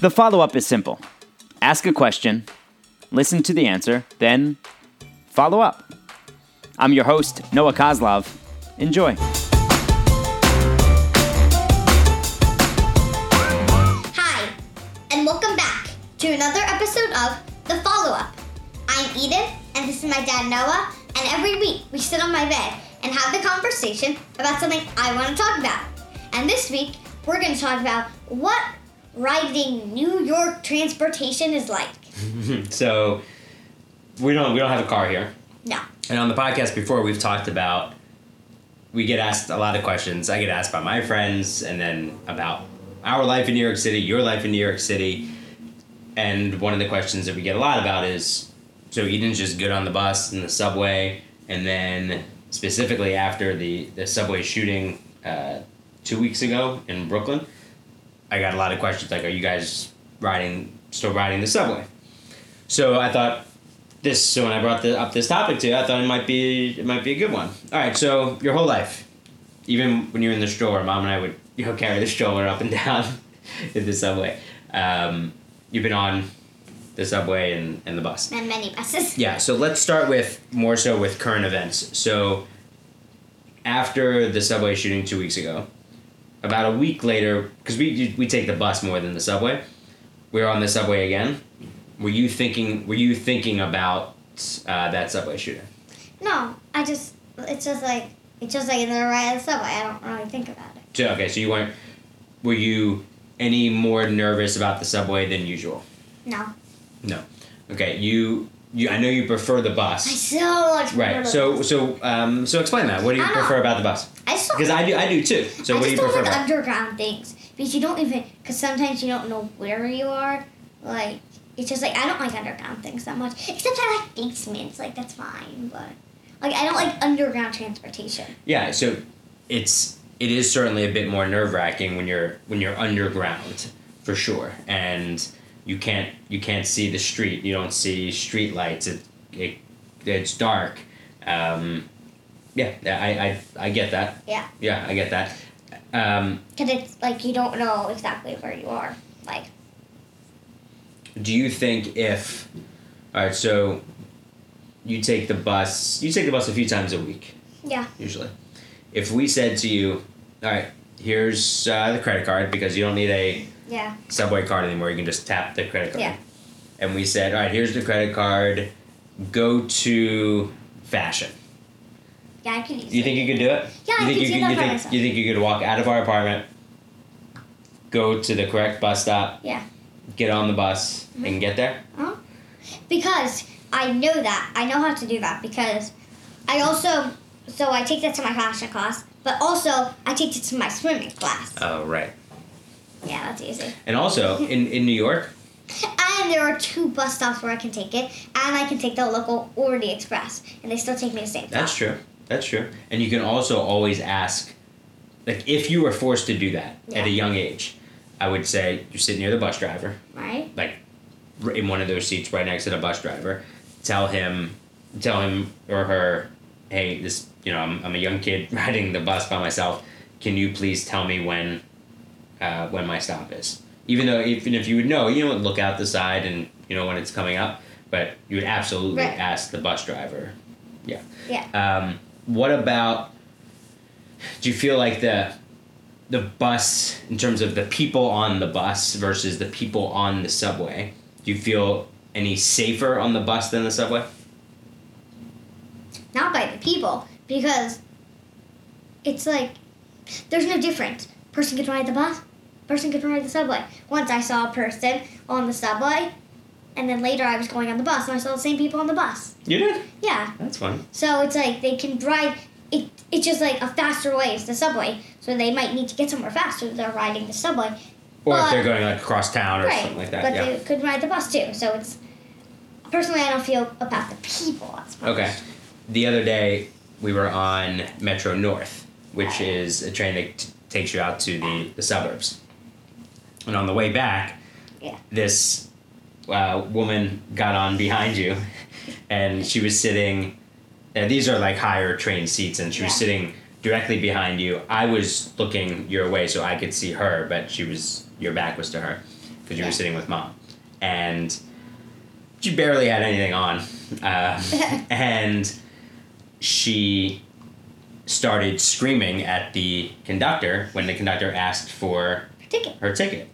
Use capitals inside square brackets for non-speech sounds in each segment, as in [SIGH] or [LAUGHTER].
The follow up is simple ask a question, listen to the answer, then follow up. I'm your host, Noah Coslov. Enjoy. Hi, and welcome back to another episode of The Follow Up. I'm Eden, and this is my dad Noah, and every week we sit on my bed and have the conversation about something I want to talk about. And this week we're going to talk about what riding New York transportation is like. [LAUGHS] So we don't we don't have a car here. No. And on the podcast before we've talked about we get asked a lot of questions. I get asked by my friends and then about our life in New York City, your life in New York City. And one of the questions that we get a lot about is so Eden's just good on the bus and the subway and then specifically after the, the subway shooting uh, two weeks ago in Brooklyn, I got a lot of questions like, are you guys riding still riding the subway? So I thought this so when I brought the, up this topic to you, I thought it might be it might be a good one. All right, so your whole life, even when you're in the stroller, mom and I would you know carry the stroller up and [LAUGHS] down in the subway. Um, you've been on the subway and, and the bus. And many buses. [LAUGHS] Yeah, so let's start with more so with current events. So after the subway shooting two weeks ago, about a week later, because we we take the bus more than the subway, we were on the subway again. Were you thinking? Were you thinking about uh, that subway shooting? No, I just, it's just like, it's just like another ride of the subway. I don't really think about it. So okay, so you weren't. Were you any more nervous about the subway than usual? No. No. Okay, you you. I know you prefer the bus. I so much prefer Right. So so um so explain that. What do you I know. prefer about the bus? I Because I do I do too. So I what do you don't prefer like about? underground things because you don't even because sometimes you don't know where you are. Like it's just like I don't like underground things that much. Except I like basements. Like that's fine, but like I don't like underground transportation. Yeah, so it's it is certainly a bit more nerve wracking when you're when you're underground, for sure, and you can't you can't see the street. You don't see street lights. It, it it's dark. Um, yeah, I, I I get that. Yeah. Yeah, I get that. Um, Because it's like you don't know exactly where you are. Like do you think if all right, so you take the bus. You take the bus a few times a week. yeah, usually. If we said to you, all right, here's uh, the credit card because you don't need a yeah, subway card anymore. You can just tap the credit card. Yeah. And we said, all right, here's the credit card. Go to fashion. yeah. I could You it. think you could do it? Yeah, you I think could you do that you think myself. you think you could walk out of our apartment, go to the correct bus stop, Yeah. get on the bus, Mhm. and get there? Because I know that. I know how to do that because I also so I take that to my fashion class, but also I take it to my swimming class. Oh right. Yeah, that's easy. And also [LAUGHS] in, in New York, And there are two bus stops where I can take it, and I can take the local or the express, and they still take me the same That's true. That's true. And you can also always ask, like, if you were forced to do that at a young age, I would say you sit near the bus driver, Right? like, in one of those seats right next to the bus driver. Tell him, tell him or her, hey, this, you know, I'm, I'm a young kid [LAUGHS] riding the bus by myself. Can you please tell me when, uh, when my stop is? Even though, even if you would know, you know, look out the side and you know when it's coming up, but you would absolutely Right. ask the bus driver. Yeah. Yeah. Um, what about? Do you feel like the the bus, in terms of the people on the bus versus the people on the subway, do you feel any safer on the bus than the subway? Not by the people, because it's like there's no difference. Person can ride the bus, person can ride the subway. Once I saw a person on the subway, and then later I was going on the bus and I saw the same people on the bus. You did. Yeah. That's fun. So it's like they can ride. It, it's just like a faster way is the subway. So they might need to get somewhere faster. They're riding the subway. Or if they're going like across town or right. something like that. but yeah. they could ride the bus too. So it's personally I don't feel about the people as much. Okay. The other day we were on Metro North, which is a train that t- takes you out to the, the suburbs. And on the way back, Yeah. this uh, woman got on behind you, [LAUGHS] and she was sitting. And these are like higher train seats, and she was Yeah. sitting directly behind you. I was looking your way so I could see her, but she was your back was to her. because you Yeah. were sitting with mom, and she barely had anything on, uh, [LAUGHS] and she started screaming at the conductor when the conductor asked for Ticket. her ticket.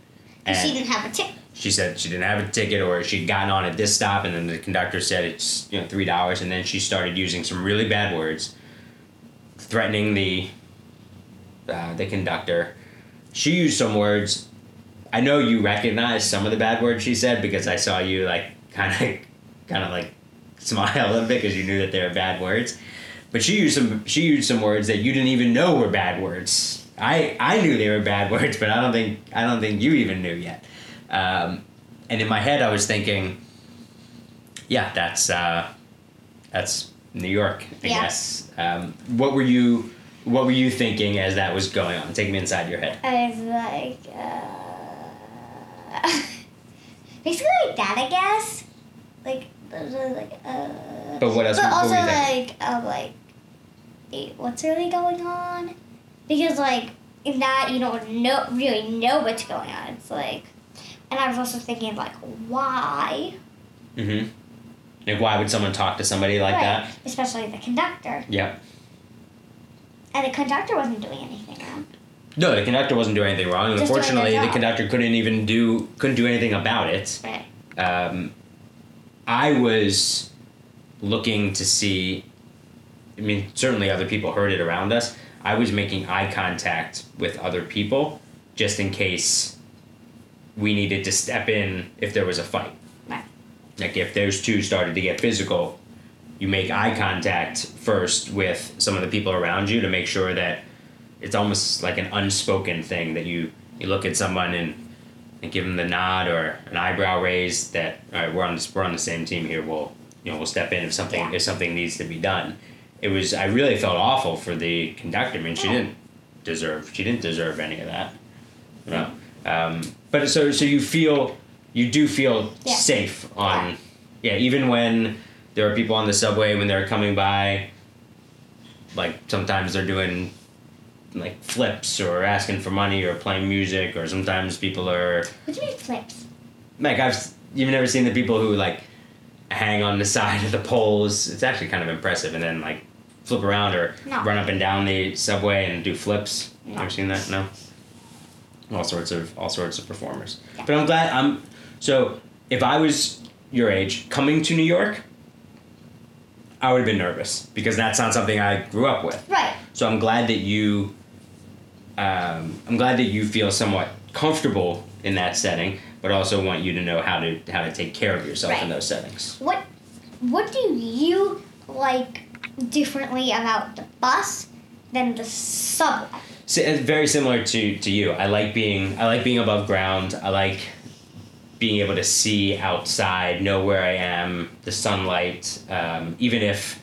Because she didn't have a ticket. she said she didn't have a ticket or she'd gotten on at this stop and then the conductor said it's you know three dollars and then she started using some really bad words threatening the uh, the conductor she used some words i know you recognize some of the bad words she said because i saw you like kind of kind of like smile a little bit because you knew that they were bad words but she used some she used some words that you didn't even know were bad words i i knew they were bad [LAUGHS] words but i don't think i don't think you even knew yet um, and in my head, I was thinking, yeah, that's uh, that's New York, I Yeah. guess. Um, what were you What were you thinking as that was going on? Take me inside your head. I was like, uh, [LAUGHS] basically like that, I guess. Like, like, uh. But what else? But what also were you thinking? like, um, like, what's really going on? Because like in that you don't know really know what's going on. It's like, and I was also thinking like, why? Mm-hmm. Like, why would someone talk to somebody like Right. that? Especially the conductor, Yep. and the conductor wasn't doing anything wrong. No, the conductor wasn't doing anything wrong. Just Unfortunately, the conductor couldn't even do couldn't do anything about it. Right. um, I was looking to see. I mean, certainly other people heard it around us. I was making eye contact with other people just in case we needed to step in if there was a fight. Right. Like if those two started to get physical, you make eye contact first with some of the people around you to make sure that it's almost like an unspoken thing that you you look at someone and and give them the nod or an eyebrow raise that all right we're on this, we're on the same team here we'll you know we'll step in if something Yeah. if something needs to be done it was I really felt awful for the conductor I mean she didn't deserve she didn't deserve any of that no um, but so so you feel you do feel Yeah. safe on yeah even when there are people on the subway when they're coming by like sometimes they're doing like flips or asking for money or playing music or sometimes people are What do you mean flips? like I've you've never seen the people who like hang on the side of the poles. It's actually kind of impressive, and then like flip around or No. run up and down the subway and do flips. No. Ever seen that? No. All sorts of all sorts of performers. Yeah. But I'm glad I'm so if I was your age coming to New York, I would have been nervous because that's not something I grew up with. Right. So I'm glad that you. Um, I'm glad that you feel somewhat comfortable in that setting, but also want you to know how to how to take care of yourself in those settings. What What do you like differently about the bus than the subway? So it's very similar to to you. I like being I like being above ground. I like being able to see outside, know where I am, the sunlight. Um, even if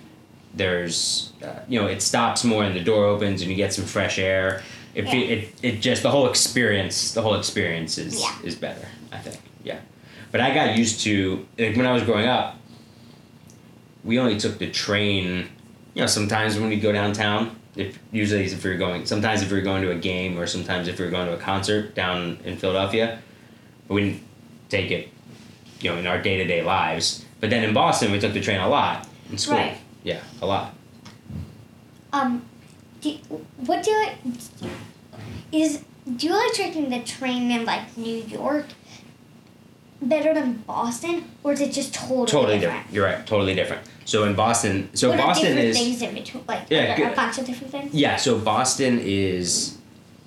there's uh, you know it stops more and the door opens and you get some fresh air. It, Yeah. it, it just the whole experience the whole experience is Yeah. is better I think yeah but I got used to like when I was growing up we only took the train you know sometimes when we go downtown if usually if you're going sometimes if you're going to a game or sometimes if you're going to a concert down in Philadelphia but we didn't take it you know in our day-to-day lives. But then in Boston we took the train a lot in school. Right. yeah a lot. Um, do, what do you is do you like taking the train in like New York better than Boston, or is it just totally, totally different? different? You're right totally different so in Boston so what are Boston different is things in between? Like Yeah, are there good. a bunch of different things. Yeah, so Boston is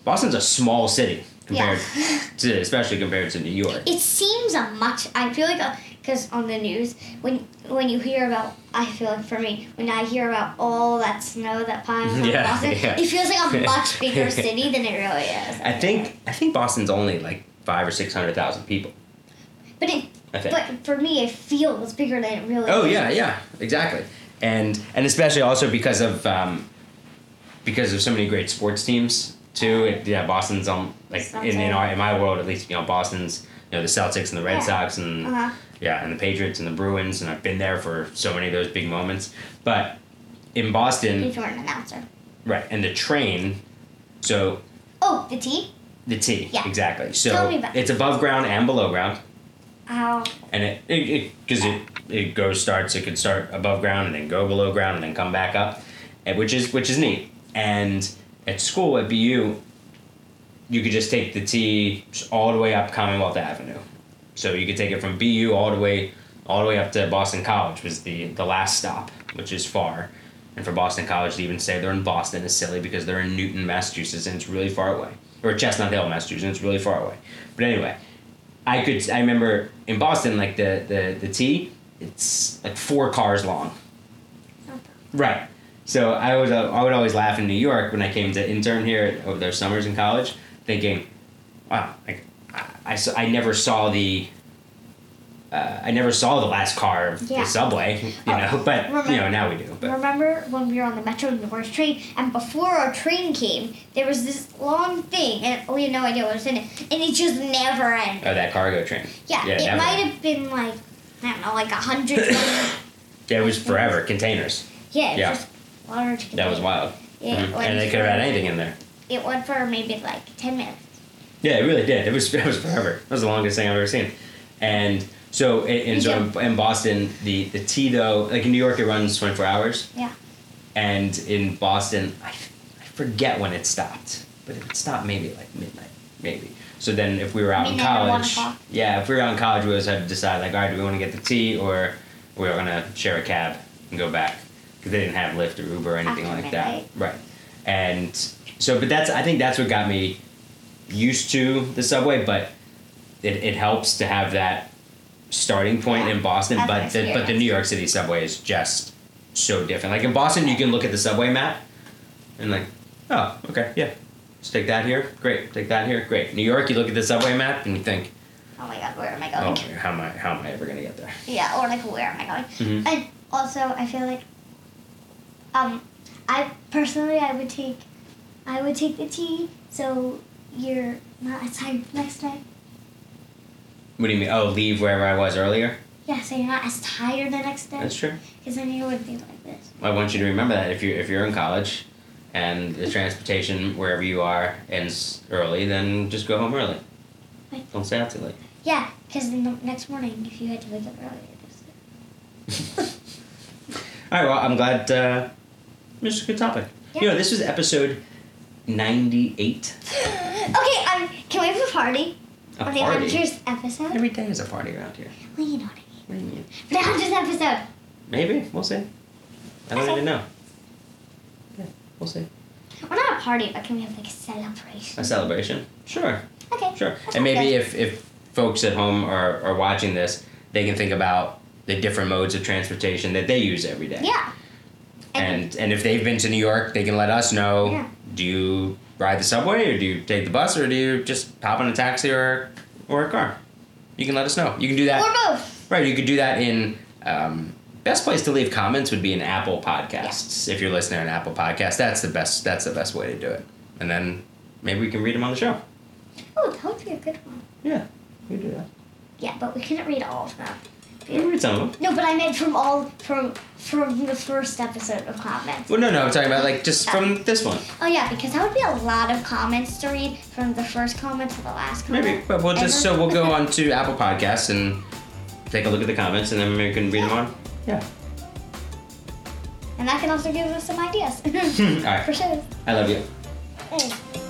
Boston's a small city compared Yeah. to especially compared to New York. It seems a much. I feel like because on the news when when you hear about, I feel like for me when I hear about all that snow that [LAUGHS] piles on Yeah, Boston, yeah. it feels like a [LAUGHS] much bigger city than it really is. I think I think Boston's only like five or six hundred thousand people. but it, I think. but for me, it feels bigger than it really. Is. Oh yeah, yeah, exactly. And and especially also because of um, because of so many great sports teams too. It, yeah, Boston's um like in, in our in my world at least you know Boston's you know the Celtics and the Red Yeah. Sox and Uh-huh. yeah and the Patriots and the Bruins and I've been there for so many of those big moments. But in Boston, If you're an announcer. right, and the train, so Oh, the T. The T. Yeah. Exactly. So Tell me about it's above ground and below ground, Ow. and it it because it, it goes starts. It could start above ground and then go below ground and then come back up, and which is which is neat. And at school at BU, you could just take the T all the way up Commonwealth Avenue. So you could take it from BU all the way all the way up to Boston College was the the last stop, which is far. And for Boston College to even say they're in Boston is silly because they're in Newton, Massachusetts, and it's really far away. Or Chestnut Hill, Massachusetts, and it's really far away. But anyway, I could I remember in Boston like the the the T, it's like four cars long. Right. So I would uh, I would always laugh in New York when I came to intern here over their summers in college, thinking, wow, like I, I, I never saw the. Uh, I never saw the last car of Yeah. the subway, [LAUGHS] you Oh, know, [LAUGHS] but you know now we do. But Remember when we were on the Metro North train, and before our train came, there was this long thing, and we had no idea what was in it, and it just never ended. oh, that cargo train. Yeah, yeah, it never. might have been like I don't know, like a hundred. [COUGHS] Yeah, it was forever containers. yeah, it Yeah. just large. That was wild. Yeah, Mhm. And they could have had anything in there. It went for maybe like ten minutes. Yeah, it really did. It was [LAUGHS] it was forever. That was the longest thing I've ever seen. And so in, in so in, in Boston, the the T though, like in New York, it runs twenty four hours. Yeah. And in Boston, I, I forget when it stopped, but it stopped maybe like midnight, maybe. So then, if we were out in Midnight one college, yeah, if we were out in college, we always had to decide like, all right, do we want to get the T or we are gonna share a cab and go back because they didn't have Lyft or Uber or anything After like that, right? And so, but that's I think that's what got me used to the subway, but it, it helps to have that starting point Yeah, in Boston. that's But the, but the. New York City subway is just so different. Like in Boston, you can look at the subway map and like, oh, okay, yeah, let's take that here, great. Take that here, great. New York, you look at the subway map and you think, Oh my god, where am I oh, going? how am I how am I ever gonna get there? Yeah, or like where am I going? Mhm. And also, I feel like, um, I personally I would take, I would take the T so you're not as tired next time. What do you mean? Oh, leave wherever I was earlier. Yeah, so you're not as tired the next day. That's true. Because then you would be like this. I want you to remember that if you if you're in college, and the transportation wherever you are ends early, then just go home early. Right. Don't stay out too late. Yeah, because then the next morning, if you had to wake up early, [LAUGHS] All right. Well, I'm glad. Uh, this is a good topic. Yeah. You know, this was episode ninety-eight. [GASPS] Okay, um, can we have a party A on the party. episode? Every day is a party around here. Well, you know what I mean. What do you mean? For the hundredth episode. Maybe we'll see. I don't Okay. even know. Yeah, we'll see. Well, not a party, but can we have like a celebration? A celebration. Sure. Okay. Sure. that And sounds maybe good. if, if folks at home are, are watching this, they can think about the different modes of transportation that they use every day. Yeah. And and if they've been to New York, they can let us know. Yeah. Do you ride the subway, or do you take the bus, or do you just hop on a taxi or or a car? You can let us know. You can do that. or both. Right. You could do that in. Um, best place to leave comments would be in Apple Podcasts. If you're listening on Apple Podcasts, that's the best. That's the best way to do it. And then maybe we can read them on the show. Oh, that would be a good one. Yeah, we do that. Yeah, but we couldn't read all of them. We can some of them. No, but I meant from all from from the first episode of comments. Well, no, no. I'm talking about like just from uh, this one. Oh yeah, because that would be a lot of comments to read from the first comment to the last comment. Maybe, but we'll just so we'll go [LAUGHS] on to Apple Podcasts and take a look at the comments, and then we can read them on. Yeah. And that can also give us some ideas. [LAUGHS] [LAUGHS] All right. For sure. I love you. Thanks.